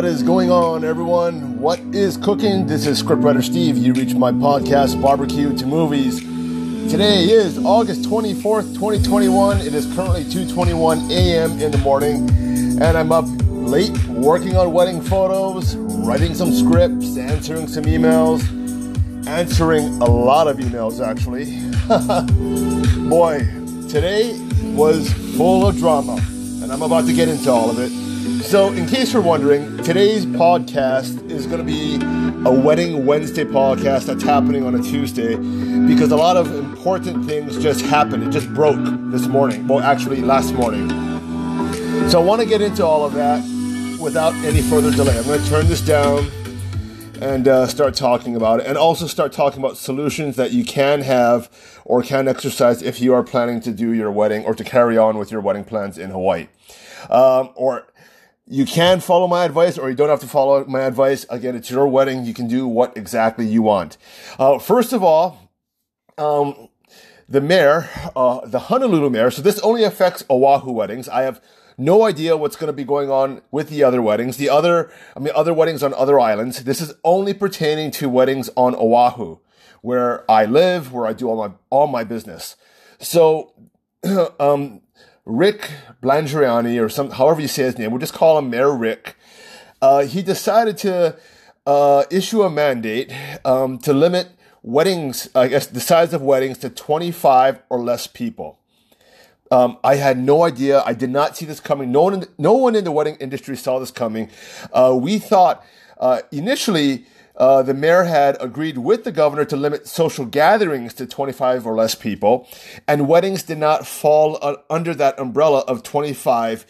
What is going on, everyone? What is cooking? This is scriptwriter Steve. You reach my podcast, Barbecue to Movies. Today is August 24th, 2021. It is currently 2:21 a.m. in the morning, and I'm up late working on wedding photos, writing some scripts, answering some emails, answering a lot of emails actually. Boy, today was full of drama, and I'm about to get into all of it. So, in case you're wondering, today's podcast is going to be a Wedding Wednesday podcast that's happening on a Tuesday because a lot of important things just happened. It just broke this morning. Well, actually, last morning. So, I want to get into all of that without any further delay. I'm going to turn this down and uh, start talking about it, and also start talking about solutions that you can have or can exercise if you are planning to do your wedding or to carry on with your wedding plans in Hawaii. Um, or you can follow my advice or you don't have to follow my advice. Again, it's your wedding. You can do what exactly you want. Uh, first of all, um, the mayor, uh, the Honolulu mayor, so this only affects Oahu weddings. I have no idea what's going to be going on with the other weddings. The other, I mean, other weddings on other islands. This is only pertaining to weddings on Oahu, where I live, where I do all my, all my business. So, um, Rick Blangiani, or some, however you say his name, we'll just call him Mayor Rick. Uh, he decided to uh, issue a mandate um, to limit weddings, I guess, the size of weddings to 25 or less people. Um, I had no idea. I did not see this coming. No one, in the, no one in the wedding industry saw this coming. Uh, we thought uh, initially uh, the mayor had agreed with the governor to limit social gatherings to 25 or less people, and weddings did not fall uh, under that umbrella of 25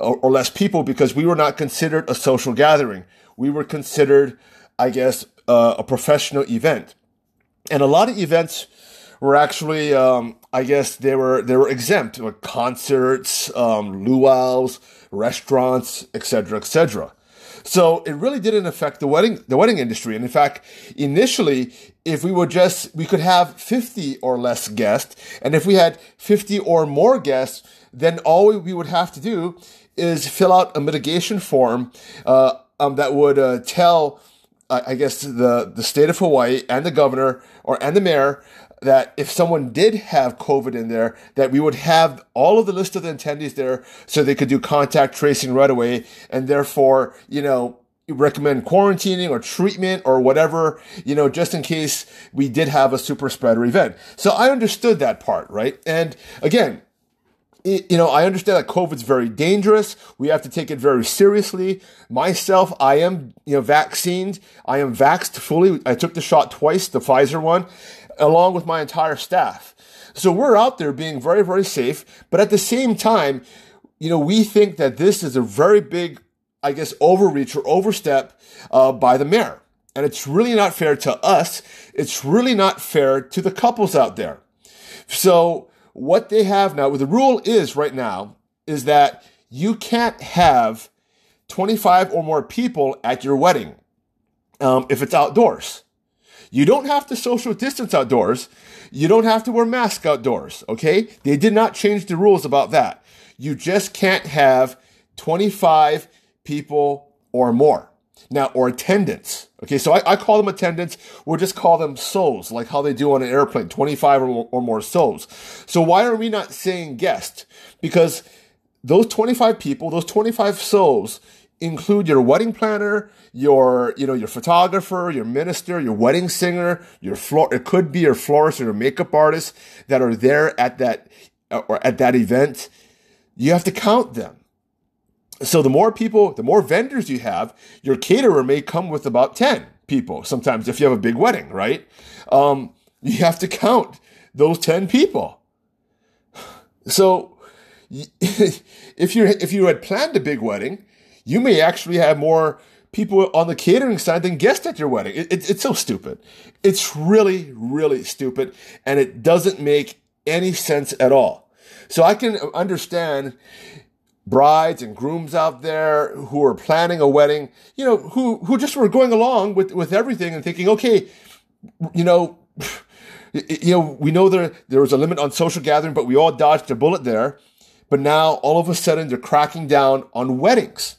or, or less people because we were not considered a social gathering. We were considered, I guess, uh, a professional event. And a lot of events were actually, um, I guess, they were they were exempt, like concerts, um, luau's, restaurants, etc., etc. So it really didn't affect the wedding the wedding industry. And in fact, initially, if we would just we could have 50 or less guests, and if we had 50 or more guests, then all we would have to do is fill out a mitigation form uh, um, that would uh, tell, I guess, the the state of Hawaii and the governor or and the mayor that if someone did have COVID in there, that we would have all of the list of the attendees there so they could do contact tracing right away and therefore, you know, recommend quarantining or treatment or whatever, you know, just in case we did have a super spreader event. So I understood that part, right? And again, you know, I understand that COVID's very dangerous. We have to take it very seriously. Myself, I am, you know, vaccinated. I am vaxxed fully. I took the shot twice, the Pfizer one along with my entire staff. So we're out there being very, very safe. But at the same time, you know, we think that this is a very big, I guess, overreach or overstep uh, by the mayor. And it's really not fair to us. It's really not fair to the couples out there. So what they have now, well, the rule is right now, is that you can't have 25 or more people at your wedding um, if it's outdoors. You don't have to social distance outdoors. You don't have to wear masks outdoors. Okay. They did not change the rules about that. You just can't have 25 people or more. Now, or attendants. Okay. So I, I call them attendants. We'll just call them souls, like how they do on an airplane, 25 or, or more souls. So why are we not saying guest? Because those 25 people, those 25 souls, include your wedding planner, your, you know, your photographer, your minister, your wedding singer, your floor, it could be your florist or your makeup artist that are there at that, or at that event. You have to count them. So the more people, the more vendors you have, your caterer may come with about 10 people. Sometimes if you have a big wedding, right? Um, you have to count those 10 people. So if you if you had planned a big wedding, you may actually have more people on the catering side than guests at your wedding. It, it, it's so stupid. It's really, really stupid, and it doesn't make any sense at all. So I can understand brides and grooms out there who are planning a wedding, you know, who who just were going along with with everything and thinking, okay, you know. You know, we know there there was a limit on social gathering, but we all dodged a bullet there. But now, all of a sudden, they're cracking down on weddings.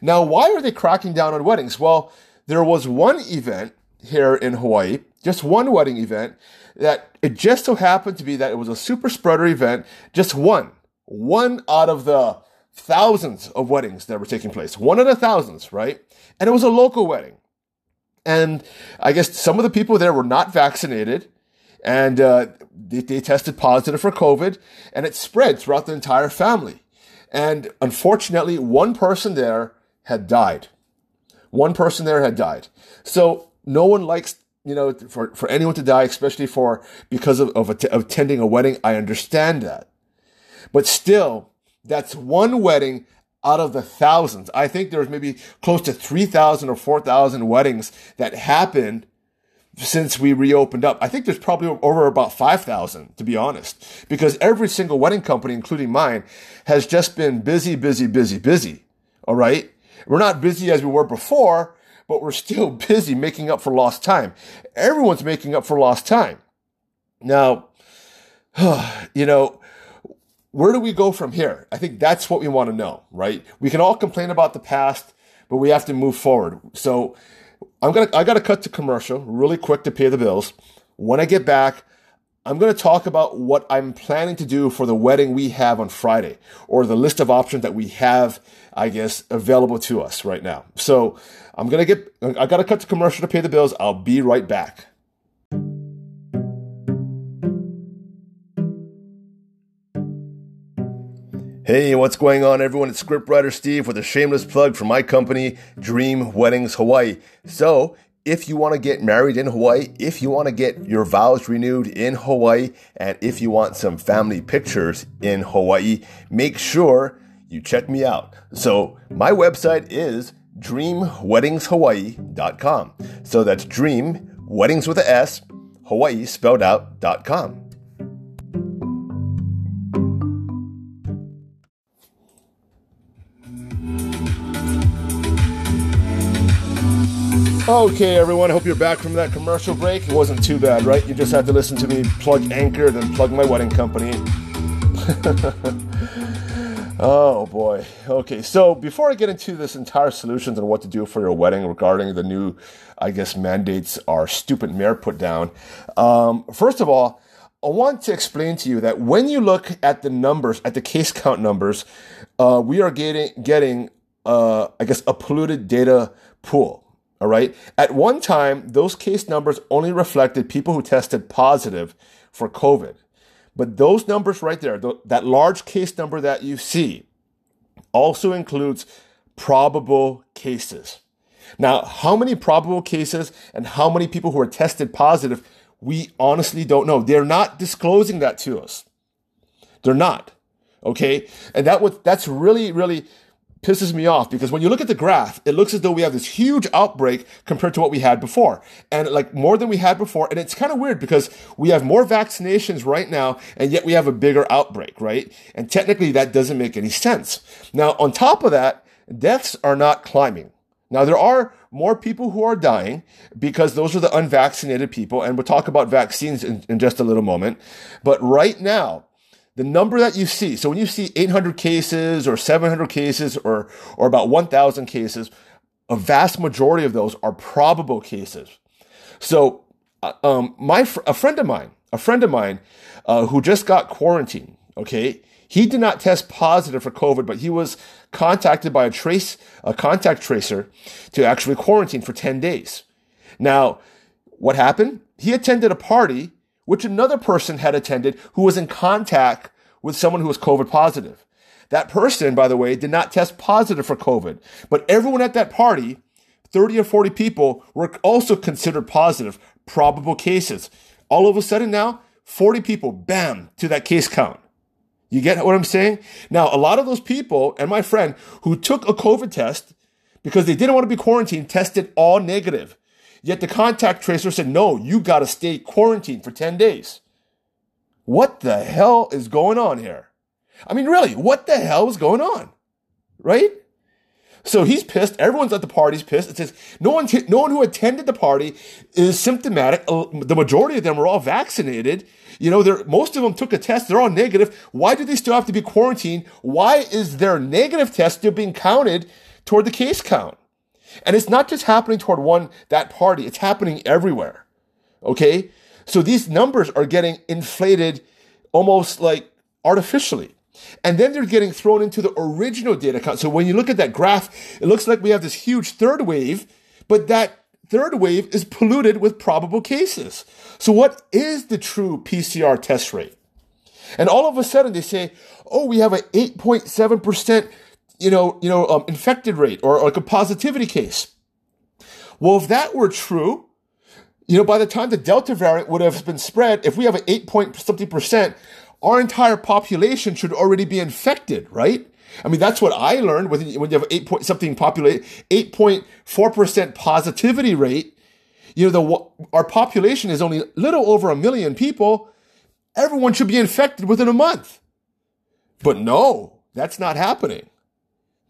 Now, why are they cracking down on weddings? Well, there was one event here in Hawaii, just one wedding event, that it just so happened to be that it was a super spreader event, just one, one out of the thousands of weddings that were taking place, one of the thousands, right? And it was a local wedding. And I guess some of the people there were not vaccinated and uh, they, they tested positive for COVID and it spread throughout the entire family. And unfortunately, one person there had died. One person there had died. So no one likes, you know, for, for anyone to die, especially for, because of, of, of attending a wedding. I understand that. But still, that's one wedding out of the thousands. I think there's maybe close to 3,000 or 4,000 weddings that happened since we reopened up. I think there's probably over about 5,000, to be honest, because every single wedding company, including mine, has just been busy, busy, busy, busy. All right. We're not busy as we were before, but we're still busy making up for lost time. Everyone's making up for lost time. Now, you know, where do we go from here? I think that's what we want to know, right? We can all complain about the past, but we have to move forward. So I'm gonna I gotta cut to commercial really quick to pay the bills. When I get back, I'm going to talk about what I'm planning to do for the wedding we have on Friday, or the list of options that we have, I guess, available to us right now. So I'm going to get, I got to cut to commercial to pay the bills. I'll be right back. Hey, what's going on, everyone? It's scriptwriter Steve with a shameless plug for my company, Dream Weddings Hawaii. So, if you want to get married in Hawaii, if you want to get your vows renewed in Hawaii, and if you want some family pictures in Hawaii, make sure you check me out. So, my website is dreamweddingshawaii.com. So that's dream, weddings with a S, Hawaii spelled out.com. Okay, everyone, I hope you're back from that commercial break. It wasn't too bad, right? You just had to listen to me plug Anchor, then plug my wedding company. oh boy. Okay, so before I get into this entire solutions and what to do for your wedding regarding the new, I guess, mandates our stupid mayor put down, um, first of all, I want to explain to you that when you look at the numbers, at the case count numbers, uh, we are getting getting, uh, I guess, a polluted data pool. All right. At one time, those case numbers only reflected people who tested positive for COVID. But those numbers right there, that large case number that you see, also includes probable cases. Now, how many probable cases and how many people who are tested positive, we honestly don't know. They're not disclosing that to us. They're not. Okay. And that was, that's really, really pisses me off because when you look at the graph, it looks as though we have this huge outbreak compared to what we had before. And like more than we had before. And it's kind of weird because we have more vaccinations right now and yet we have a bigger outbreak, right? And technically that doesn't make any sense. Now, on top of that, deaths are not climbing. Now, there are more people who are dying because those are the unvaccinated people. And we'll talk about vaccines in, in just a little moment. But right now, the number that you see, so when you see 800 cases or 700 cases or, or about 1,000 cases, a vast majority of those are probable cases. So, uh, um, my fr- a friend of mine, a friend of mine, uh, who just got quarantined. Okay, he did not test positive for COVID, but he was contacted by a trace, a contact tracer, to actually quarantine for 10 days. Now, what happened? He attended a party which another person had attended who was in contact with someone who was COVID positive. That person, by the way, did not test positive for COVID, but everyone at that party, 30 or 40 people, were also considered positive, probable cases. All of a sudden now, 40 people, bam, to that case count. You get what I'm saying? Now, a lot of those people and my friend who took a COVID test because they didn't want to be quarantined tested all negative. Yet the contact tracer said, no, you got to stay quarantined for 10 days. What the hell is going on here? I mean, really, what the hell is going on? Right? So he's pissed. Everyone's at the party's pissed. It says no one, t- no one who attended the party is symptomatic. Uh, the majority of them are all vaccinated. You know, they're, most of them took a test. They're all negative. Why do they still have to be quarantined? Why is their negative test still being counted toward the case count. And it's not just happening toward one, that party, it's happening everywhere. Okay? So these numbers are getting inflated almost like artificially. And then they're getting thrown into the original data count. So when you look at that graph, it looks like we have this huge third wave, but that third wave is polluted with probable cases. So what is the true PCR test rate? And all of a sudden they say, oh, we have an 8.7%, you know, you know, um, infected rate or like a positivity case. Well, if that were true, you know, by the time the Delta variant would have been spread, if we have an 8 point something percent, our entire population should already be infected, right? I mean, that's what I learned when you have 8 point something populate, 8.4% positivity rate. You know, the, our population is only a little over a million people. Everyone should be infected within a month. But no, that's not happening.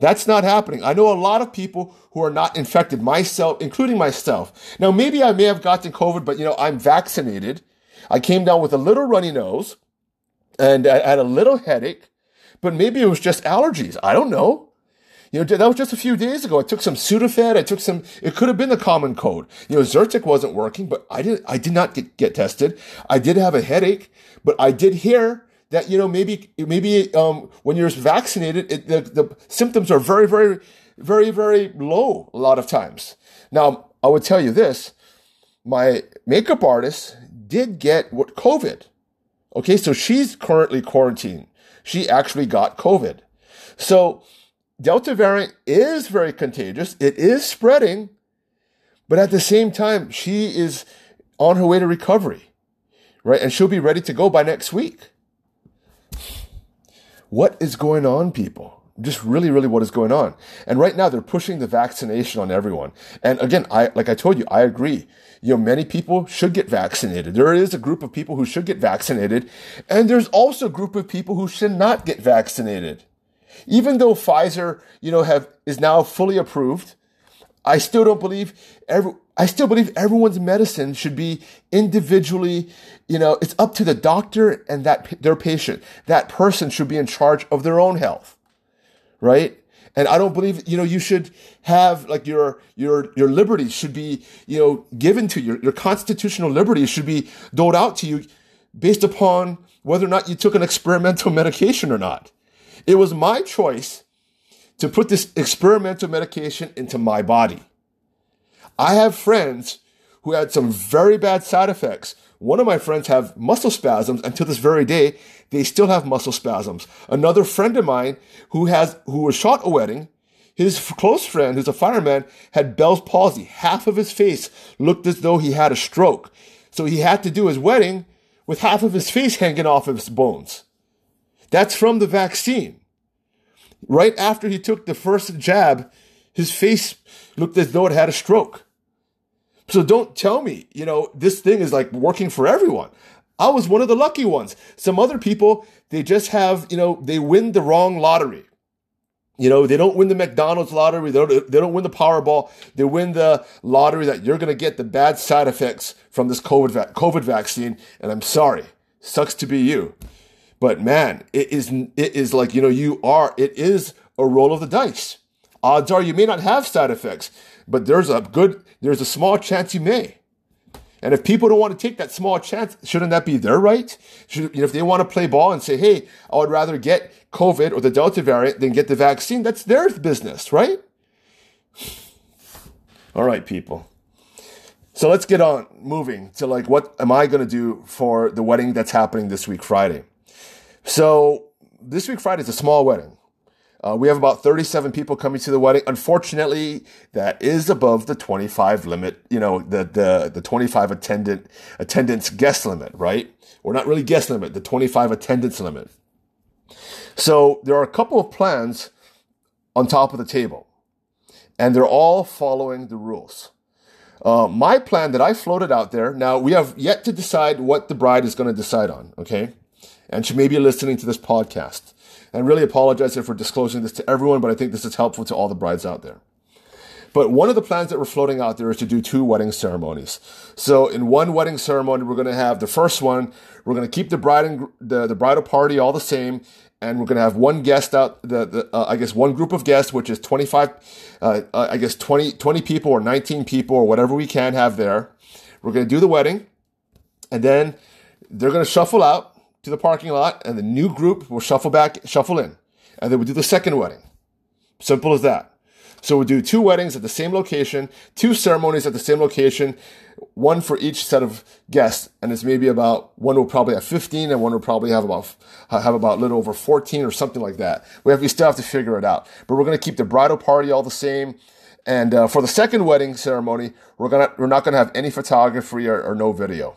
That's not happening. I know a lot of people who are not infected, myself, including myself. Now, maybe I may have gotten COVID, but you know, I'm vaccinated. I came down with a little runny nose and I had a little headache, but maybe it was just allergies. I don't know. You know, that was just a few days ago. I took some Sudafed. I took some, it could have been the common cold. You know, Zyrtec wasn't working, but I didn't, I did not get, get tested. I did have a headache, but I did hear that you know maybe maybe um, when you're vaccinated, it, the the symptoms are very very very very low a lot of times. Now I would tell you this: my makeup artist did get what COVID. Okay, so she's currently quarantined. She actually got COVID. So Delta variant is very contagious. It is spreading, but at the same time, she is on her way to recovery, right? And she'll be ready to go by next week. What is going on, people? Just really, really what is going on? And right now they're pushing the vaccination on everyone. And again, I, like I told you, I agree. You know, many people should get vaccinated. There is a group of people who should get vaccinated. And there's also a group of people who should not get vaccinated. Even though Pfizer, you know, have, is now fully approved, I still don't believe every, I still believe everyone's medicine should be individually, you know, it's up to the doctor and that their patient. That person should be in charge of their own health. Right? And I don't believe, you know, you should have like your your your liberties should be, you know, given to you. Your constitutional liberties should be doled out to you based upon whether or not you took an experimental medication or not. It was my choice to put this experimental medication into my body. I have friends who had some very bad side effects. One of my friends have muscle spasms until this very day. They still have muscle spasms. Another friend of mine who has, who was shot a wedding, his close friend, who's a fireman, had Bell's palsy. Half of his face looked as though he had a stroke. So he had to do his wedding with half of his face hanging off of his bones. That's from the vaccine. Right after he took the first jab, his face looked as though it had a stroke. So don't tell me, you know, this thing is like working for everyone. I was one of the lucky ones. Some other people, they just have, you know, they win the wrong lottery. You know, they don't win the McDonald's lottery. They don't, they don't win the Powerball. They win the lottery that you're going to get the bad side effects from this COVID, va- COVID vaccine. And I'm sorry, sucks to be you. But man, it is, it is like, you know, you are, it is a roll of the dice. Odds are you may not have side effects, but there's a good, there's a small chance you may. And if people don't want to take that small chance, shouldn't that be their right? Should, you know, if they want to play ball and say, hey, I would rather get COVID or the Delta variant than get the vaccine, that's their business, right? All right, people. So let's get on moving to like, what am I going to do for the wedding that's happening this week, Friday? So this week, Friday is a small wedding. Uh, we have about 37 people coming to the wedding. Unfortunately, that is above the 25 limit, you know, the, the, the 25 attendant, attendance guest limit, right? Or not really guest limit, the 25 attendance limit. So there are a couple of plans on top of the table, and they're all following the rules. Uh, my plan that I floated out there, now we have yet to decide what the bride is going to decide on, okay? And she may be listening to this podcast. And really apologize for disclosing this to everyone, but I think this is helpful to all the brides out there. But one of the plans that we're floating out there is to do two wedding ceremonies. So in one wedding ceremony, we're going to have the first one. We're going to keep the bride and the, the bridal party all the same. and we're going to have one guest out the, the uh, i guess one group of guests which is 25 uh, uh, i guess 20 20 people or 19 people or whatever we can have there we're going to do the wedding and then they're going to shuffle out to the parking lot and the new group will shuffle back shuffle in. And then we'll do the second wedding. Simple as that. So we'll do two weddings at the same location two ceremonies at the same location one for each set of guests, and it's maybe about one will probably have 15, and one will probably have about have about a little over 14 or something like that. We have we still have to figure it out, but we're going to keep the bridal party all the same. And uh, for the second wedding ceremony, we're gonna we're not going to have any photography or, or no video,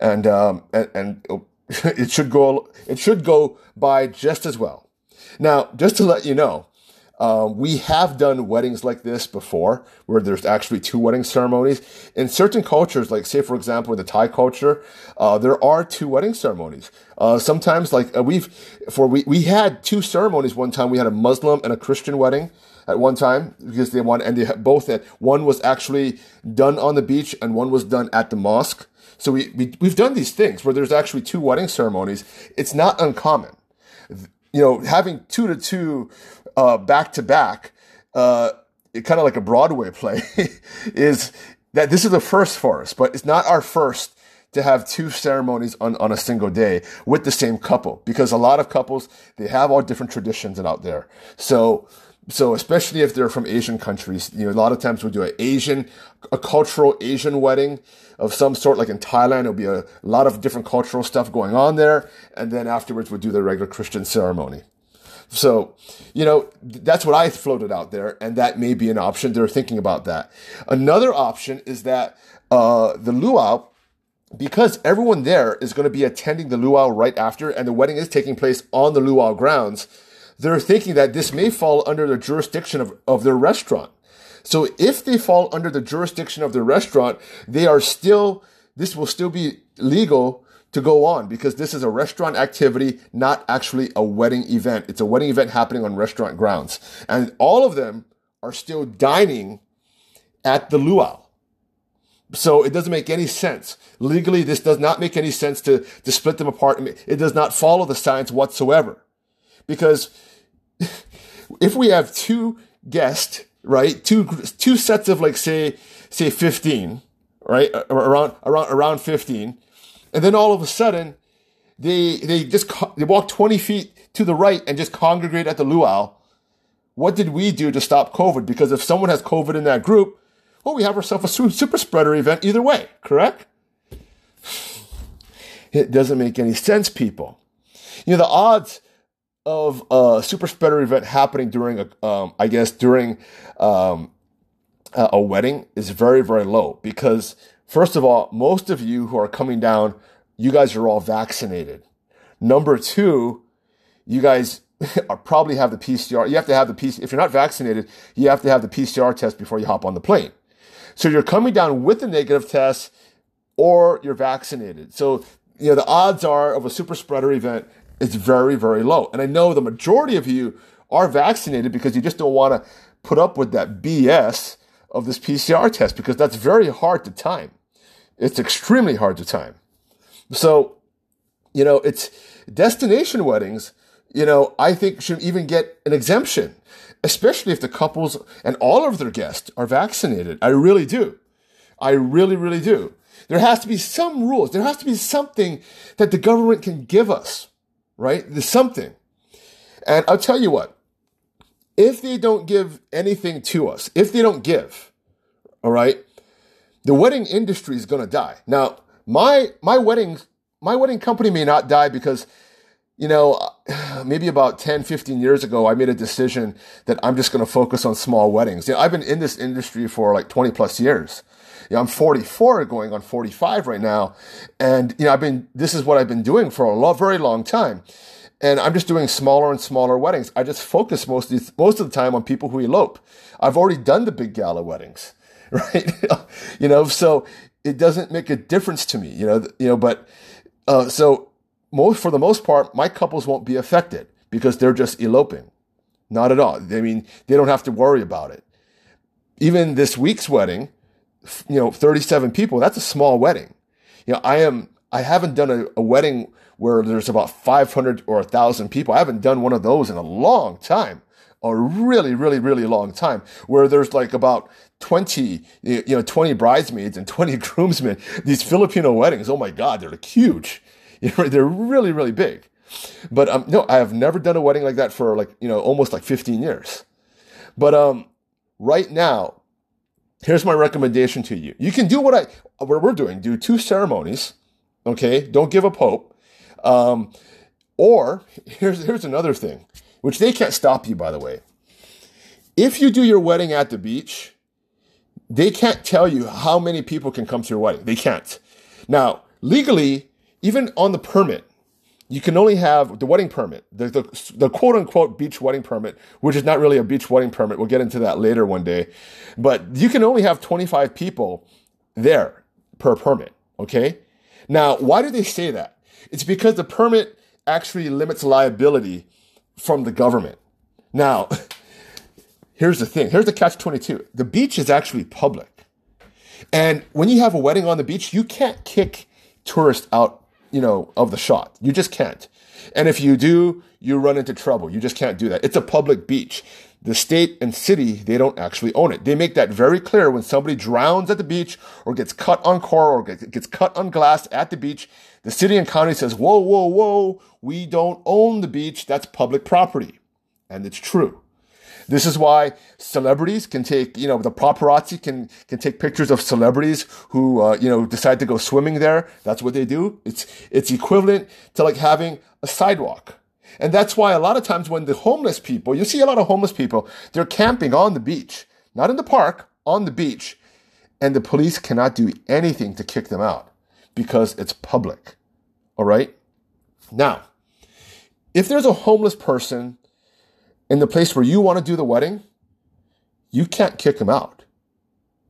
and um, and, and it should go it should go by just as well. Now, just to let you know, um, we have done weddings like this before, where there's actually two wedding ceremonies. In certain cultures, like say for example, the Thai culture, uh, there are two wedding ceremonies. Uh, sometimes, like uh, we've for we we had two ceremonies one time. We had a Muslim and a Christian wedding at one time because they want and they both had one was actually done on the beach and one was done at the mosque. So we, we we've done these things where there's actually two wedding ceremonies. It's not uncommon you know, having two to two uh, back to back, uh, kind of like a Broadway play, is that this is the first for us, but it's not our first to have two ceremonies on, on a single day with the same couple because a lot of couples, they have all different traditions out there. So, so especially if they're from Asian countries, you know, a lot of times we'll do an Asian, a cultural Asian wedding of some sort, like in Thailand, it'll be a lot of different cultural stuff going on there. And then afterwards we'll do the regular Christian ceremony. So, you know, that's what I floated out there, and that may be an option. They're thinking about that. Another option is that uh, the luau, because everyone there is going to be attending the luau right after, and the wedding is taking place on the luau grounds, they're thinking that this may fall under the jurisdiction of, of their restaurant. So if they fall under the jurisdiction of their restaurant, they are still, this will still be legal to go on because this is a restaurant activity, not actually a wedding event. It's a wedding event happening on restaurant grounds. And all of them are still dining at the luau. So it doesn't make any sense. Legally, this does not make any sense to, to split them apart. It does not follow the science whatsoever. Because if we have two guests, right, two, two sets of like, say, say 15, right, around, around, around 15, and then all of a sudden, they they just they walk 20 feet to the right and just congregate at the luau. What did we do to stop COVID? Because if someone has COVID in that group, well, we have ourselves a super spreader event either way, correct? It doesn't make any sense, people. You know, the odds of a super spreader event happening during a, um, I guess, during um, a wedding is very, very low because First of all, most of you who are coming down, you guys are all vaccinated. Number two, you guys are probably have the PCR. You have to have the PCR. If you're not vaccinated, you have to have the PCR test before you hop on the plane. So you're coming down with a negative test or you're vaccinated. So, you know, the odds are of a super spreader event is very, very low. And I know the majority of you are vaccinated because you just don't want to put up with that BS of this PCR test because that's very hard to time. It's extremely hard to time. So, you know, it's destination weddings, you know, I think should even get an exemption, especially if the couples and all of their guests are vaccinated. I really do. I really, really do. There has to be some rules. There has to be something that the government can give us, right? There's something. And I'll tell you what, if they don't give anything to us, if they don't give, all right, the wedding industry is going to die. Now, my my wedding my wedding company may not die because you know, maybe about 10, 15 years ago, I made a decision that I'm just going to focus on small weddings. You know, I've been in this industry for like 20 plus years. You know, I'm 44 going on 45 right now. And, you know, I've been, this is what I've been doing for a long, very long time. And I'm just doing smaller and smaller weddings. I just focus most of the, most of the time on people who elope. I've already done the big gala weddings. right? you know, so it doesn't make a difference to me, you know, you know, but, uh, so most, for the most part, my couples won't be affected because they're just eloping. Not at all. I mean, they don't have to worry about it. Even this week's wedding, you know, 37 people, that's a small wedding. You know, I am, I haven't done a, a wedding where there's about 500 or 1,000 people. I haven't done one of those in a long time. A really, really, really long time where there's like about 20, you know, 20 bridesmaids and 20 groomsmen. These Filipino weddings, oh my God, they're huge. You know, they're really, really big. But um, no, I have never done a wedding like that for like, you know, almost like 15 years. But um, right now, here's my recommendation to you. You can do what I, what we're doing, do two ceremonies. Okay. Don't give up hope. Um, or here's, here's another thing, which they can't stop you, by the way. If you do your wedding at the beach, they can't tell you how many people can come to your wedding. They can't. Now, legally, even on the permit, you can only have the wedding permit, the, the, the, quote unquote beach wedding permit, which is not really a beach wedding permit. We'll get into that later one day. But you can only have 25 people there per permit. Okay. Now, why do they say that? It's because the permit actually limits liability from the government. Now, here's the thing. Here's the catch 22. The beach is actually public. And when you have a wedding on the beach, you can't kick tourists out, you know, of the shot. You just can't. And if you do, you run into trouble. You just can't do that. It's a public beach. The state and city, they don't actually own it. They make that very clear when somebody drowns at the beach or gets cut on coral or gets cut on glass at the beach. The city and county says, whoa, whoa, whoa, we don't own the beach. That's public property. And it's true. This is why celebrities can take, you know, the paparazzi can, can take pictures of celebrities who, uh, you know, decide to go swimming there. That's what they do. It's, it's equivalent to like having a sidewalk. And that's why a lot of times when the homeless people, you see a lot of homeless people, they're camping on the beach, not in the park, on the beach. And the police cannot do anything to kick them out because it's public. All right. Now, if there's a homeless person in the place where you want to do the wedding, you can't kick him out.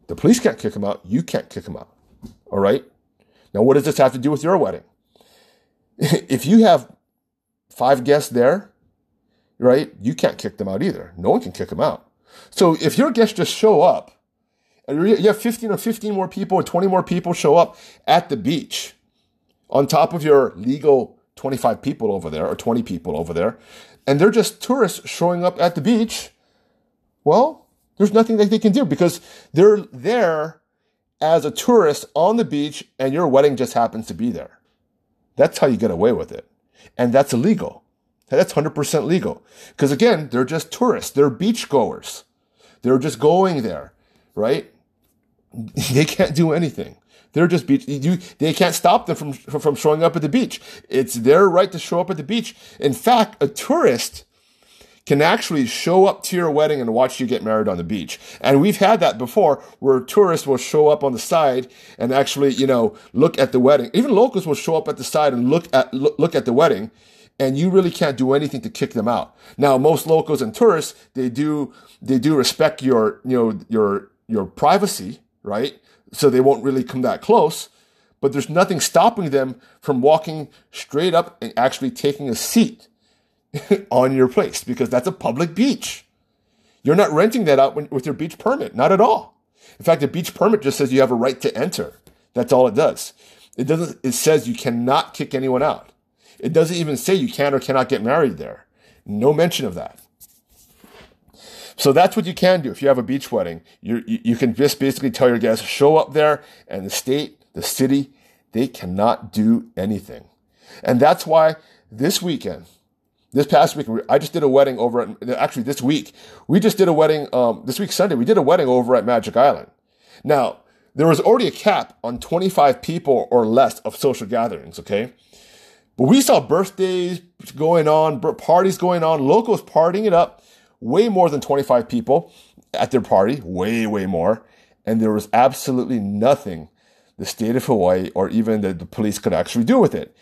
The police can't kick him out. You can't kick him out. All right. Now, what does this have to do with your wedding? if you have five guests there, right, you can't kick them out either. No one can kick them out. So if your guests just show up, and you have 15 or 15 more people or 20 more people show up at the beach on top of your legal 25 people over there or 20 people over there, and they're just tourists showing up at the beach, well, there's nothing that they can do because they're there as a tourist on the beach and your wedding just happens to be there. That's how you get away with it. And that's illegal. That's 100% legal. Because again, they're just tourists. They're beachgoers. They're just going there, right? They can't do anything. They're just beach. You, they can't stop them from, from showing up at the beach. It's their right to show up at the beach. In fact, a tourist can actually show up to your wedding and watch you get married on the beach. And we've had that before where tourists will show up on the side and actually, you know, look at the wedding. Even locals will show up at the side and look at, look, look at the wedding and you really can't do anything to kick them out. Now, most locals and tourists, they do, they do respect your, you know, your, your privacy, right? So they won't really come that close. But there's nothing stopping them from walking straight up and actually taking a seat on your place because that's a public beach. You're not renting that out with your beach permit, not at all. In fact, a beach permit just says you have a right to enter. That's all it does. It doesn't, it says you cannot kick anyone out. It doesn't even say you can or cannot get married there. No mention of that. So that's what you can do if you have a beach wedding. You, you can just basically tell your guests, show up there, and the state, the city, they cannot do anything. And that's why this weekend, this past week, I just did a wedding over at, actually this week, we just did a wedding, um, this week Sunday, we did a wedding over at Magic Island. Now, there was already a cap on 25 people or less of social gatherings, okay? But we saw birthdays going on, parties going on, locals partying it up way more than 25 people at their party, way, way more. And there was absolutely nothing the state of Hawaii or even the, the police could actually do with it.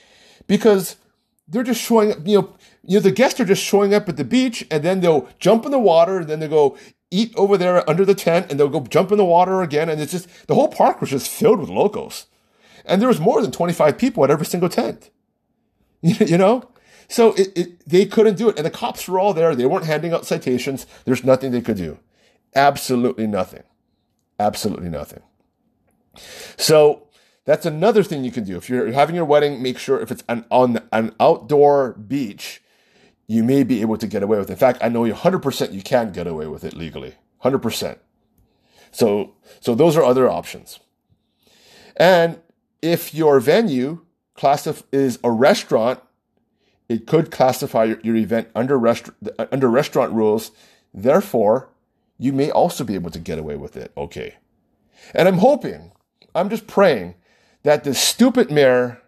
Because they're just showing up, you know, you know, the guests are just showing up at the beach and then they'll jump in the water and then they go eat over there under the tent and they'll go jump in the water again. And it's just, the whole park was just filled with locals. And there was more than 25 people at every single tent. You know? So it, it, they couldn't do it. And the cops were all there. They weren't handing out citations. There's nothing they could do. Absolutely nothing. Absolutely nothing. So That's another thing you can do. If you're having your wedding, make sure if it's an, on an outdoor beach, you may be able to get away with it. In fact, I know you 100% you can get away with it legally. 100%. So, so those are other options. And if your venue classif- is a restaurant, it could classify your, your event under, under restaurant rules. Therefore, you may also be able to get away with it. Okay. And I'm hoping, I'm just praying that this stupid mayor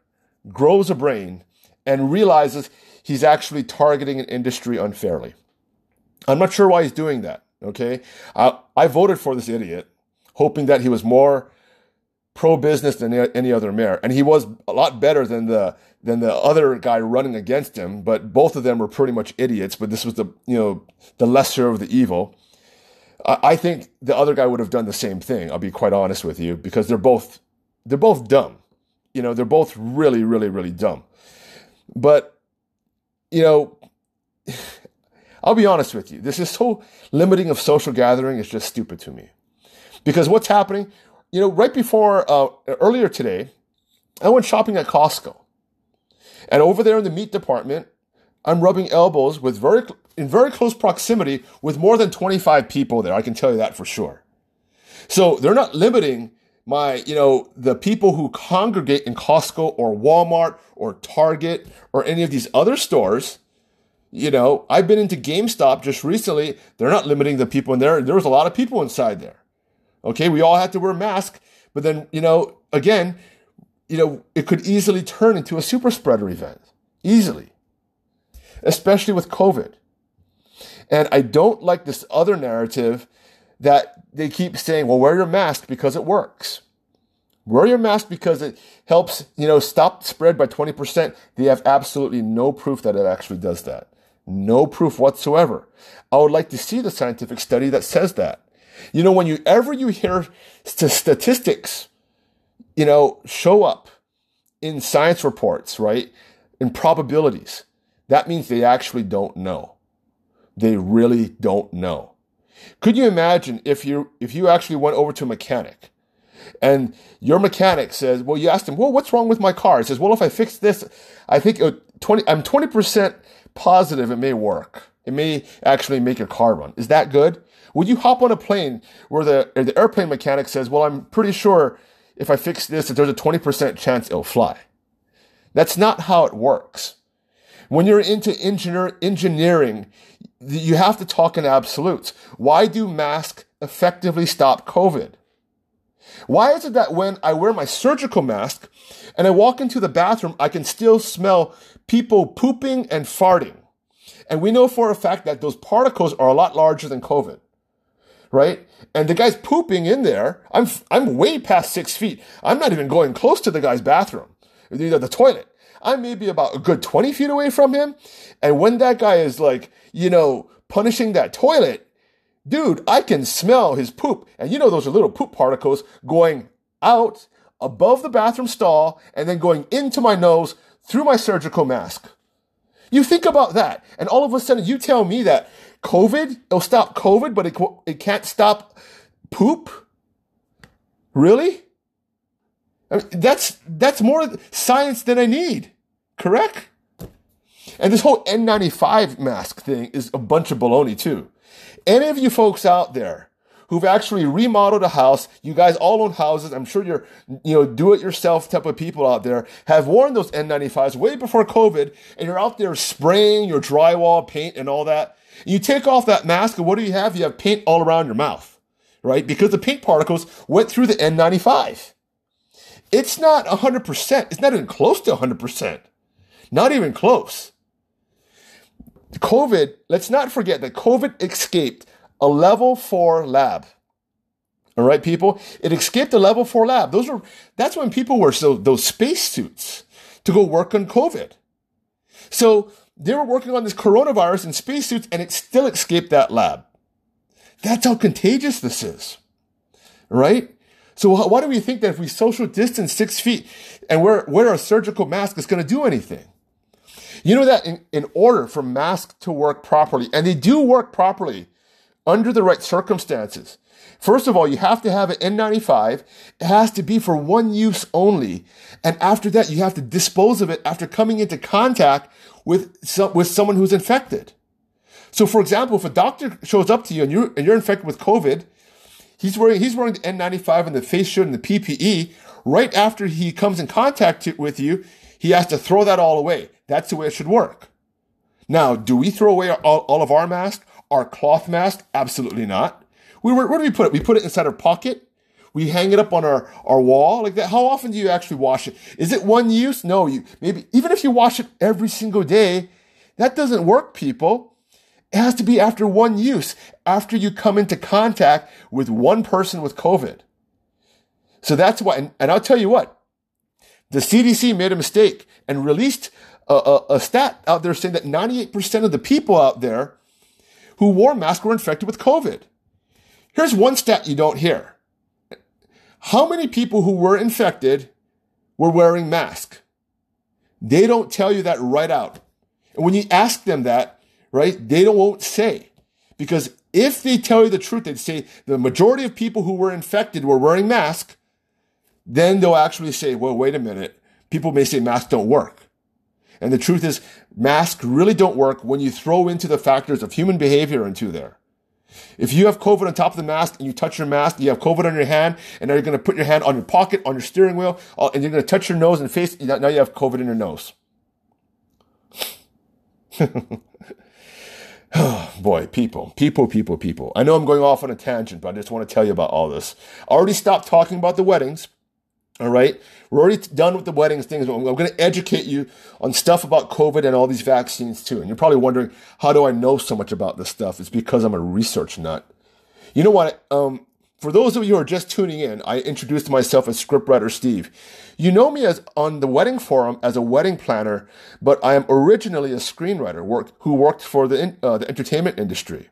grows a brain and realizes he's actually targeting an industry unfairly. I'm not sure why he's doing that. Okay. I, I voted for this idiot, hoping that he was more pro business than any other mayor. And he was a lot better than the, than the other guy running against him. But both of them were pretty much idiots. But this was the, you know, the lesser of the evil. I think the other guy would have done the same thing. I'll be quite honest with you because they're both they're both dumb. You know, they're both really, really, really dumb. But you know, I'll be honest with you. This is so limiting of social gathering is just stupid to me. Because what's happening, you know, right before uh, earlier today, I went shopping at Costco, and over there in the meat department, I'm rubbing elbows with very in very close proximity with more than 25 people there. I can tell you that for sure. So they're not limiting my, you know, the people who congregate in Costco or Walmart or Target or any of these other stores. You know, I've been into GameStop just recently. They're not limiting the people in there. There was a lot of people inside there. Okay, we all had to wear masks, but then, you know, again, you know, it could easily turn into a super spreader event. Easily. Especially with COVID. And I don't like this other narrative that they keep saying, well, wear your mask because it works. Wear your mask because it helps, you know, stop spread by 20%. They have absolutely no proof that it actually does that. No proof whatsoever. I would like to see the scientific study that says that. You know, whenever you hear st- statistics, you know, show up in science reports, right? In probabilities, that means they actually don't know. They really don't know. Could you imagine if you if you actually went over to a mechanic and your mechanic says, well, you asked him, well, what's wrong with my car? He says, well, if I fix this, I think it, 20, I'm 20% positive it may work. It may actually make your car run. Is that good? Would you hop on a plane where the, the airplane mechanic says, well, I'm pretty sure if I fix this, that there's a 20% chance it'll fly? That's not how it works. When you're into engineer, engineering, you have to talk in absolutes. Why do masks effectively stop COVID? Why is it that when I wear my surgical mask and I walk into the bathroom, I can still smell people pooping and farting? And we know for a fact that those particles are a lot larger than COVID, right? And the guy's pooping in there. I'm, I'm way past six feet. I'm not even going close to the guy's bathroom, the toilet. I may be about a good 20 feet away from him. And when that guy is like, you know, punishing that toilet, dude, I can smell his poop. And you know, those are little poop particles going out above the bathroom stall and then going into my nose through my surgical mask. You think about that. And all of a sudden you tell me that COVID, it'll stop COVID, but it, it can't stop poop? Really? I mean, that's, that's more science than I need. Correct? And this whole N95 mask thing is a bunch of baloney too. Any of you folks out there who've actually remodeled a house, you guys all own houses, I'm sure you're, you know, do it yourself type of people out there, have worn those N95s way before COVID, and you're out there spraying your drywall, paint, and all that. You take off that mask, and what do you have? You have paint all around your mouth, right? Because the paint particles went through the N95. It's not 100%. It's not even close to 100%. Not even close. COVID, let's not forget that COVID escaped a level four lab. All right, people, it escaped a level four lab. Those were, that's when people wore so those space suits to go work on COVID. So they were working on this coronavirus in spacesuits and it still escaped that lab. That's how contagious this is. Right? So why do we think that if we social distance six feet and wear, wear a surgical mask, it's going to do anything? You know that in, in order for masks to work properly, and they do work properly under the right circumstances. First of all, you have to have an N95. It has to be for one use only. And after that, you have to dispose of it after coming into contact with, some, with someone who's infected. So for example, if a doctor shows up to you and you're, and you're infected with COVID, he's wearing, he's wearing the N95 and the face shield and the PPE. Right after he comes in contact with you, he has to throw that all away. That's the way it should work. Now, do we throw away all, all of our masks? Our cloth mask? Absolutely not. We, where, where do we put it? We put it inside our pocket. We hang it up on our, our wall like that. How often do you actually wash it? Is it one use? No, you maybe even if you wash it every single day, that doesn't work, people. It has to be after one use, after you come into contact with one person with COVID. So that's why, and, and I'll tell you what, the CDC made a mistake and released a, a, a stat out there saying that 98% of the people out there who wore masks were infected with COVID. Here's one stat you don't hear. How many people who were infected were wearing masks? They don't tell you that right out. And when you ask them that, right, they don't won't say. Because if they tell you the truth, they'd say the majority of people who were infected were wearing masks, then they'll actually say, well, wait a minute. People may say masks don't work. And the truth is, masks really don't work when you throw into the factors of human behavior into there. If you have COVID on top of the mask and you touch your mask, you have COVID on your hand, and now you're going to put your hand on your pocket, on your steering wheel, uh, and you're going to touch your nose and face, now you have COVID in your nose. Boy, people, people, people, people. I know I'm going off on a tangent, but I just want to tell you about all this. I already stopped talking about the weddings. All right. We're already done with the weddings things. I'm, I'm going to educate you on stuff about COVID and all these vaccines too. And you're probably wondering, how do I know so much about this stuff? It's because I'm a research nut. You know what? Um, for those of you who are just tuning in, I introduced myself as scriptwriter Steve. You know me as on the wedding forum as a wedding planner, but I am originally a screenwriter work, who worked for the, uh, the entertainment industry.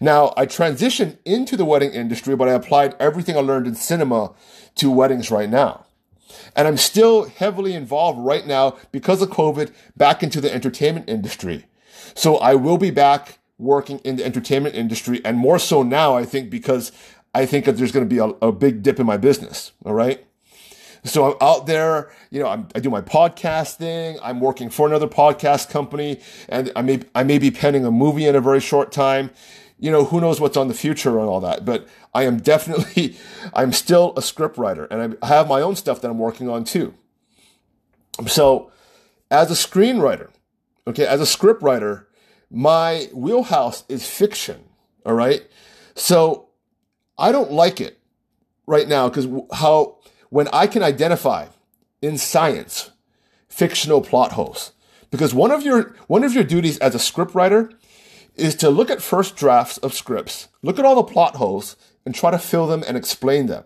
Now, I transitioned into the wedding industry, but I applied everything I learned in cinema to weddings right now. And I'm still heavily involved right now because of COVID back into the entertainment industry. So I will be back working in the entertainment industry and more so now, I think, because I think that there's going to be a, a big dip in my business. All right. So I'm out there, you know, I'm, i do my podcast thing. I'm working for another podcast company and I may, I may be penning a movie in a very short time you know, who knows what's on the future and all that. But I am definitely, I'm still a script writer and I have my own stuff that I'm working on too. So as a screenwriter, okay, as a script writer, my wheelhouse is fiction. All right. So I don't like it right now because how, when I can identify in science fictional plot holes, because one of your, one of your duties as a script writer is to look at first drafts of scripts, look at all the plot holes, and try to fill them and explain them.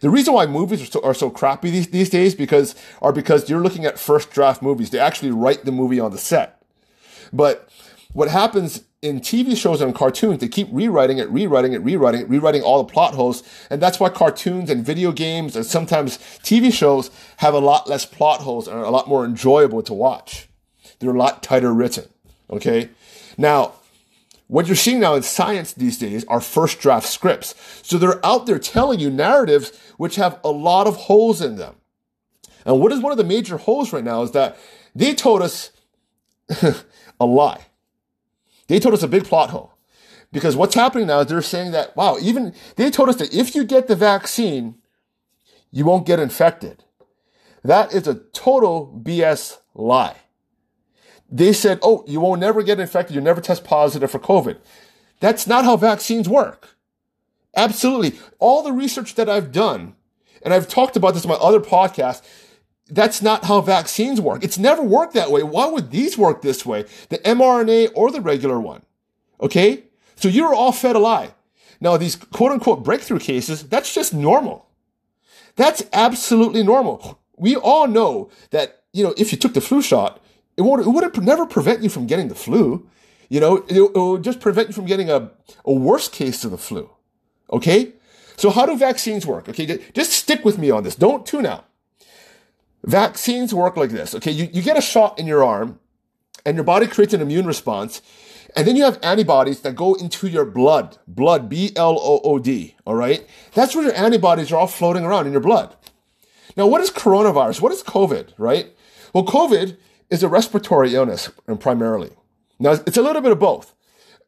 The reason why movies are so, are so crappy these, these days because are because you're looking at first draft movies. They actually write the movie on the set. But what happens in TV shows and cartoons, they keep rewriting it, rewriting it, rewriting it, rewriting all the plot holes. And that's why cartoons and video games and sometimes TV shows have a lot less plot holes and are a lot more enjoyable to watch. They're a lot tighter written. Okay. Now, what you're seeing now in science these days are first draft scripts. So they're out there telling you narratives which have a lot of holes in them. And what is one of the major holes right now is that they told us a lie. They told us a big plot hole. Because what's happening now is they're saying that, wow, even they told us that if you get the vaccine, you won't get infected. That is a total BS lie they said, oh, you won't never get infected. You'll never test positive for COVID. That's not how vaccines work. Absolutely. All the research that I've done, and I've talked about this in my other podcast, that's not how vaccines work. It's never worked that way. Why would these work this way? The mRNA or the regular one? Okay? So you're all fed a lie. Now, these quote unquote breakthrough cases, that's just normal. That's absolutely normal. We all know that, you know, if you took the flu shot, it would, it would never prevent you from getting the flu. You know, it, it would just prevent you from getting a, a worse case of the flu. Okay? So how do vaccines work? Okay, just stick with me on this. Don't tune out. Vaccines work like this. Okay, you, you get a shot in your arm and your body creates an immune response And then you have antibodies that go into your blood. Blood, B L O O D, all right? That's where your antibodies are all floating around in your blood. Now, what is coronavirus? What is COVID, right? Well, COVID is a respiratory illness primarily. Now, it's a little bit of both,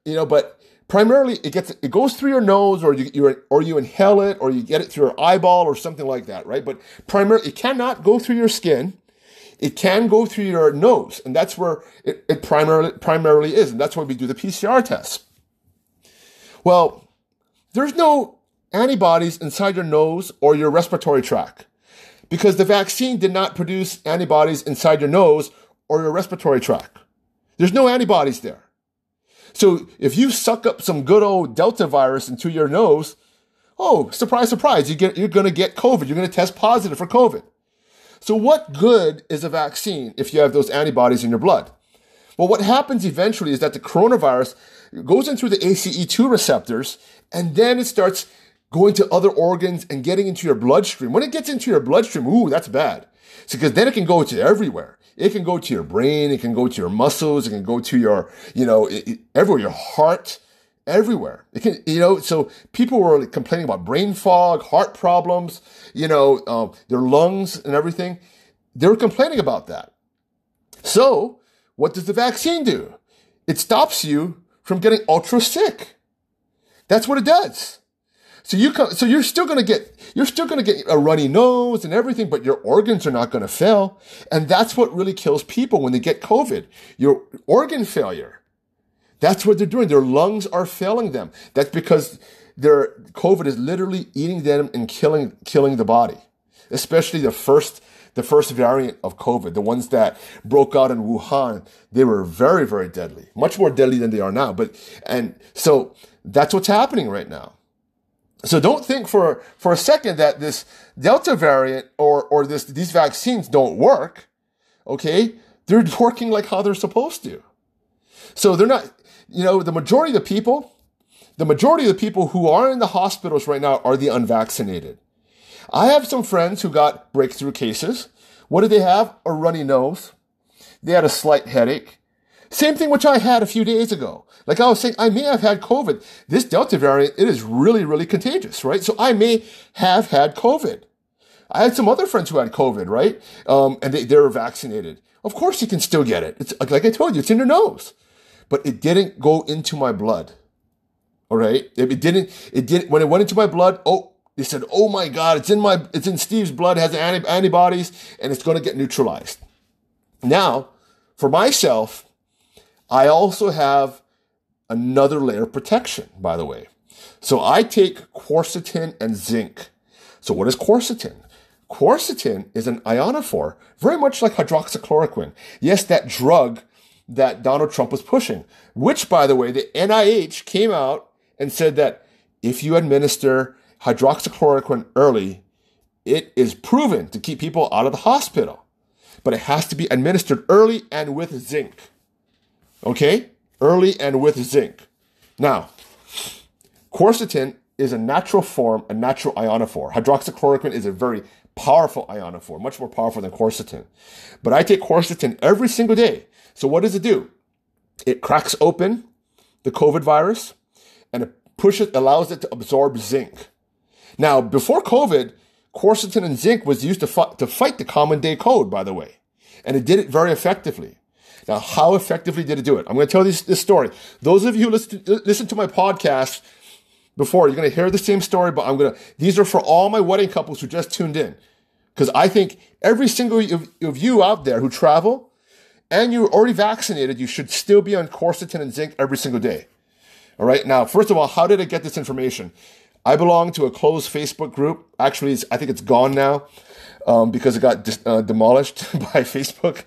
you know, but primarily it gets it goes through your nose or you, you or you inhale it or you get it through your eyeball or something like that, right? But primarily it cannot go through your skin. It can go through your nose, and that's where it, it primarily primarily is, and that's why we do the PCR test. Well, there's no antibodies inside your nose or your respiratory tract because the vaccine did not produce antibodies inside your nose or your respiratory tract. There's no antibodies there. So if you suck up some good old Delta virus into your nose, oh, surprise, surprise, you get, you're going to get COVID. You're going to test positive for COVID. So what good is a vaccine if you have those antibodies in your blood? Well, what happens eventually is that the coronavirus goes in through the ACE2 receptors and then it starts going to other organs and getting into your bloodstream. When it gets into your bloodstream, ooh, that's bad. So, because then it can go to everywhere. It can go to your brain. It can go to your muscles. It can go to your, you know, it, it, everywhere, your heart, everywhere. It can, you know, so people were complaining about brain fog, heart problems, you know, um, their lungs and everything. They were complaining about that. So what does the vaccine do? It stops you from getting ultra sick. That's what it does. So you come, so you're still going to get, you're still going to get a runny nose and everything, but your organs are not going to fail. And that's what really kills people when they get COVID. Your organ failure. That's what they're doing. Their lungs are failing them. That's because their COVID is literally eating them and killing, killing the body. Especially the first, the first variant of COVID, the ones that broke out in Wuhan, they were very, very deadly, much more deadly than they are now. But, and so that's what's happening right now. So don't think for, for a second that this Delta variant or, or this, these vaccines don't work. Okay. They're working like how they're supposed to. So they're not, you know, the majority of the people, the majority of the people who are in the hospitals right now are the unvaccinated. I have some friends who got breakthrough cases. What did they have? A runny nose. They had a slight headache. Same thing which I had a few days ago. Like I was saying, I may have had COVID. This Delta variant, it is really, really contagious, right? So I may have had COVID. I had some other friends who had COVID, right? Um, and they, they were vaccinated. Of course you can still get it. It's like I told you, it's in your nose but it didn't go into my blood. All right. It, didn't, it did when it went into my blood. Oh, they said, oh my God, it's in my, it's in Steve's blood, has anti- antibodies, and it's going to get neutralized. Now, for myself, I also have another layer of protection, by the way. So I take quercetin and zinc. So what is quercetin? Quercetin is an ionophore, very much like hydroxychloroquine. Yes, that drug that Donald Trump was pushing, which, by the way, the NIH came out and said that if you administer hydroxychloroquine early, it is proven to keep people out of the hospital. But it has to be administered early and with zinc. Okay? Early and with zinc. Now, quercetin is a natural form, a natural ionophore. Hydroxychloroquine is a very powerful ionophore, much more powerful than quercetin. But I take quercetin every single day so what does it do? It cracks open the COVID virus and it pushes, allows it to absorb zinc. Now, before COVID, quercetin and zinc was used to, fight, to fight the common day cold, by the way. And it did it very effectively. Now, how effectively did it do it? I'm going to tell this, this story. Those of you who listen to, listen to my podcast before, you're going to hear the same story, but I'm going to, these are for all my wedding couples who just tuned in. Because I think every single of, of you out there who travel, and you're already vaccinated, you should still be on quercetin and zinc every single day. All right. Now, first of all, how did I get this information? I belong to a closed Facebook group. Actually, I think it's gone now um, because it got uh, demolished by Facebook.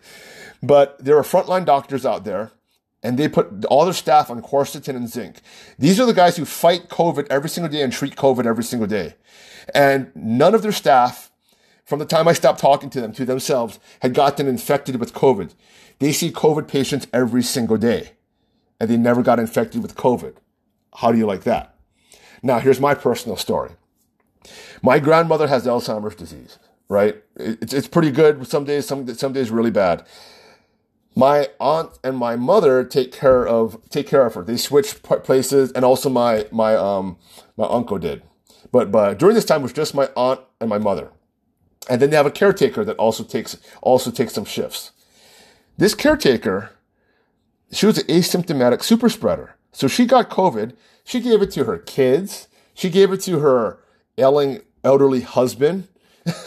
But there are frontline doctors out there, and they put all their staff on quercetin and zinc. These are the guys who fight COVID every single day and treat COVID every single day. And none of their staff, from the time I stopped talking to them to themselves, had gotten infected with COVID. They see COVID patients every single day and they never got infected with COVID. How do you like that? Now, here's my personal story. My grandmother has Alzheimer's disease, right? It's, it's pretty good some days, some, some days really bad. My aunt and my mother take care of take care of her. They switch places, and also my my um my uncle did. But but during this time it was just my aunt and my mother, and then they have a caretaker that also takes also takes some shifts. This caretaker, she was an asymptomatic super spreader, so she got COVID. She gave it to her kids. She gave it to her ailing elderly husband,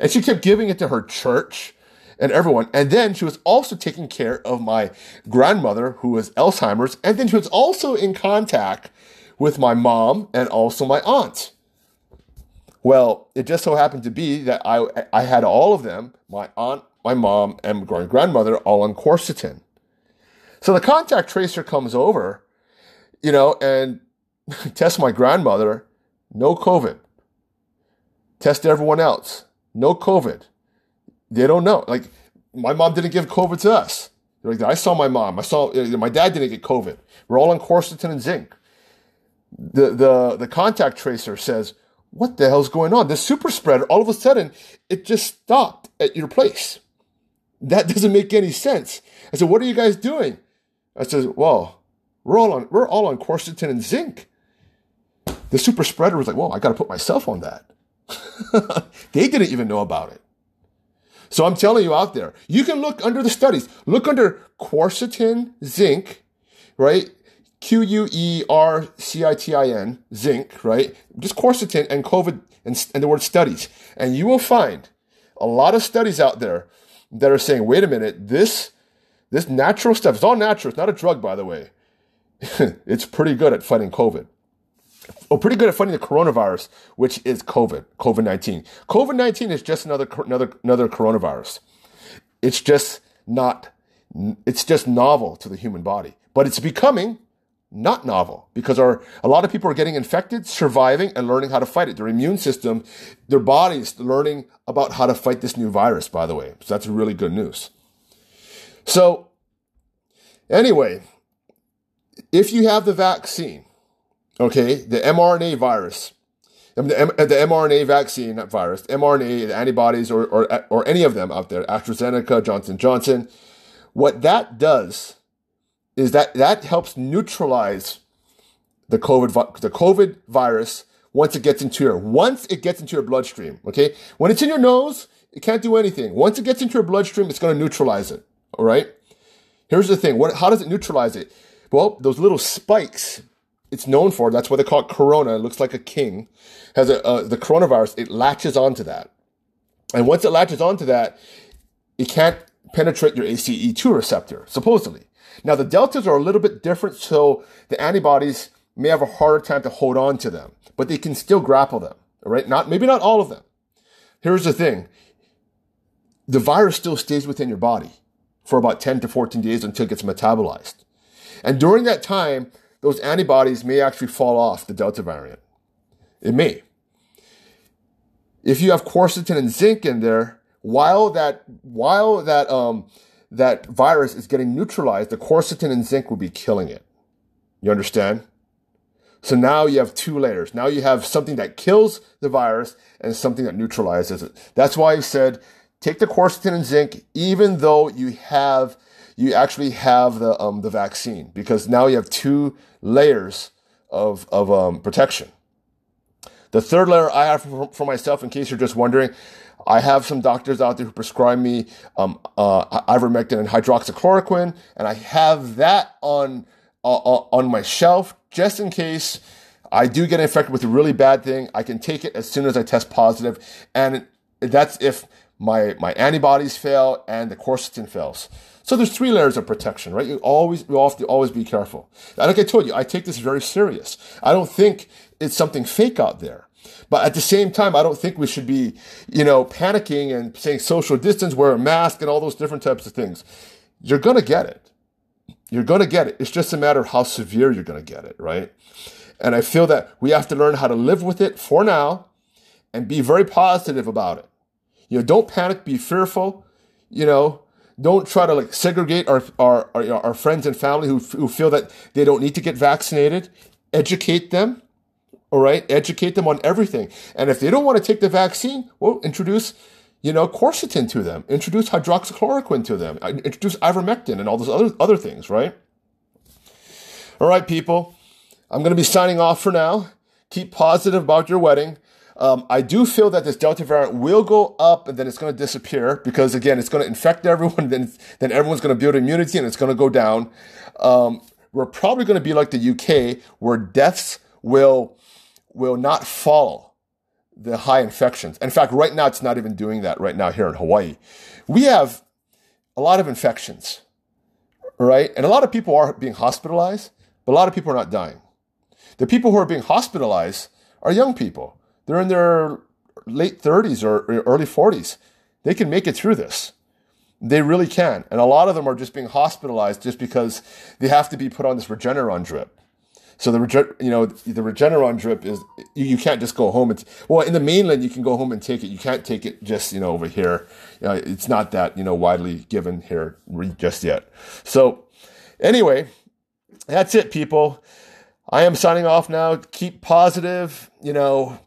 and she kept giving it to her church and everyone. And then she was also taking care of my grandmother who was Alzheimer's. And then she was also in contact with my mom and also my aunt. Well, it just so happened to be that I, I had all of them, my aunt, my mom, and my grandmother all on quercetin. So the contact tracer comes over, you know, and tests my grandmother, no COVID. Test everyone else, no COVID. They don't know. Like my mom didn't give COVID to us. Like I saw my mom. I saw my dad didn't get COVID. We're all on quercetin and zinc. The the the contact tracer says, "What the hell's going on?" This super spreader. All of a sudden, it just stopped at your place. That doesn't make any sense. I said, "What are you guys doing?" I said, "Well, we're all on we're all on quercetin and zinc." The super spreader was like, "Well, I got to put myself on that." they didn't even know about it. So I'm telling you out there, you can look under the studies, look under quercetin, zinc, right? Q U E R C I T I N, zinc, right? Just quercetin and COVID and, and the word studies. And you will find a lot of studies out there that are saying, wait a minute, this, this natural stuff, it's all natural. It's not a drug, by the way. it's pretty good at fighting COVID oh, pretty good at fighting the coronavirus, which is COVID, COVID 19. COVID 19 is just another, another, another coronavirus. It's just not, it's just novel to the human body, but it's becoming not novel because our, a lot of people are getting infected, surviving, and learning how to fight it. Their immune system, their bodies learning about how to fight this new virus, by the way. So that's really good news. So, anyway, if you have the vaccine, Okay, the mRNA virus, the, the mRNA vaccine, virus, mRNA, the antibodies, or, or, or any of them out there, AstraZeneca, Johnson Johnson, what that does is that that helps neutralize the COVID, the COVID virus once it gets into your, once it gets into your bloodstream, okay? When it's in your nose, it can't do anything. Once it gets into your bloodstream, it's going to neutralize it, all right? Here's the thing. What, how does it neutralize it? Well, those little spikes it's known for. That's why they call it Corona. It looks like a king. Has a uh, the coronavirus. It latches onto that, and once it latches onto that, it can't penetrate your ACE2 receptor. Supposedly. Now the deltas are a little bit different, so the antibodies may have a harder time to hold on to them, but they can still grapple them. Right, not maybe not all of them. Here's the thing: the virus still stays within your body for about 10 to 14 days until it gets metabolized. And during that time, those antibodies may actually fall off the Delta variant. It may. If you have quercetin and zinc in there, while that while that um that virus is getting neutralized, the quercetin and zinc will be killing it. You understand? So now you have two layers. Now you have something that kills the virus and something that neutralizes it. That's why I said take the quercetin and zinc, even though you have you actually have the um, the vaccine because now you have two layers of of um, protection. The third layer I have for, for, myself, in case you're just wondering, I have some doctors out there who prescribe me um, uh, ivermectin and hydroxychloroquine, and I have that on uh, uh, on my shelf just in case I do get infected with a really bad thing. I can take it as soon as I test positive, and that's if my my antibodies fail and the quercetin fails. So there's three layers of protection, right? You always, you have to always be careful. Like I told you, I take this very serious. I don't think it's something fake out there. But at the same time, I don't think we should be, you know, panicking and saying social distance, wear a mask and all those different types of things. You're going to get it. You're going to get it. It's just a matter of how severe you're going to get it, right? And I feel that we have to learn how to live with it for now and be very positive about it. You know, don't panic, be fearful, you know, don't try to like segregate our, our, our, our friends and family who, who feel that they don't need to get vaccinated. Educate them. All right. Educate them on everything. And if they don't want to take the vaccine, well, introduce, you know, quercetin to them, introduce hydroxychloroquine to them, uh, introduce ivermectin and all those other, other things, right? All right, people, I'm going to be signing off for now. Keep positive about your wedding. Um, I do feel that this Delta variant will go up and then it's going to disappear because, again, it's going to infect everyone. Then, then everyone's going to build immunity and it's going to go down. Um, we're probably going to be like the UK where deaths will, will not follow the high infections. In fact, right now, it's not even doing that right now here in Hawaii. We have a lot of infections, right? And a lot of people are being hospitalized, but a lot of people are not dying. The people who are being hospitalized are young people. They're in their late 30s or early 40s. They can make it through this. They really can. And a lot of them are just being hospitalized just because they have to be put on this Regeneron drip. So the you know the Regeneron drip is you, can't just go home and well in the mainland you can go home and take it. You can't take it just you know over here. You know, it's not that you know widely given here just yet. So anyway, that's it, people. I am signing off now. Keep positive. You know,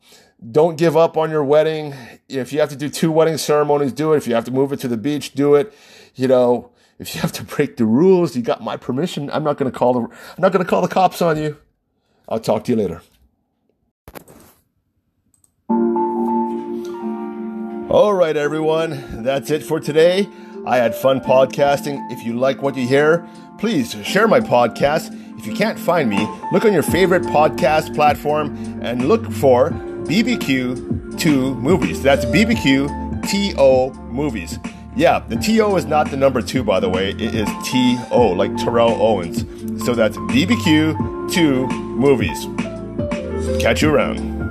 don't give up on your wedding. If you have to do two wedding ceremonies, do it. If you have to move it to the beach, do it. You know, if you have to break the rules, you got my permission. I'm not going to call the I'm not going to call the cops on you. I'll talk to you later. All right, everyone. That's it for today. I had fun podcasting. If you like what you hear, please share my podcast. If you can't find me, look on your favorite podcast platform and look for BBQ TO Movies. That's BBQ TO Movies. Yeah, the TO is not the number two, by the way. It is TO, like Terrell Owens. So that's BBQ TO Movies. Catch you around.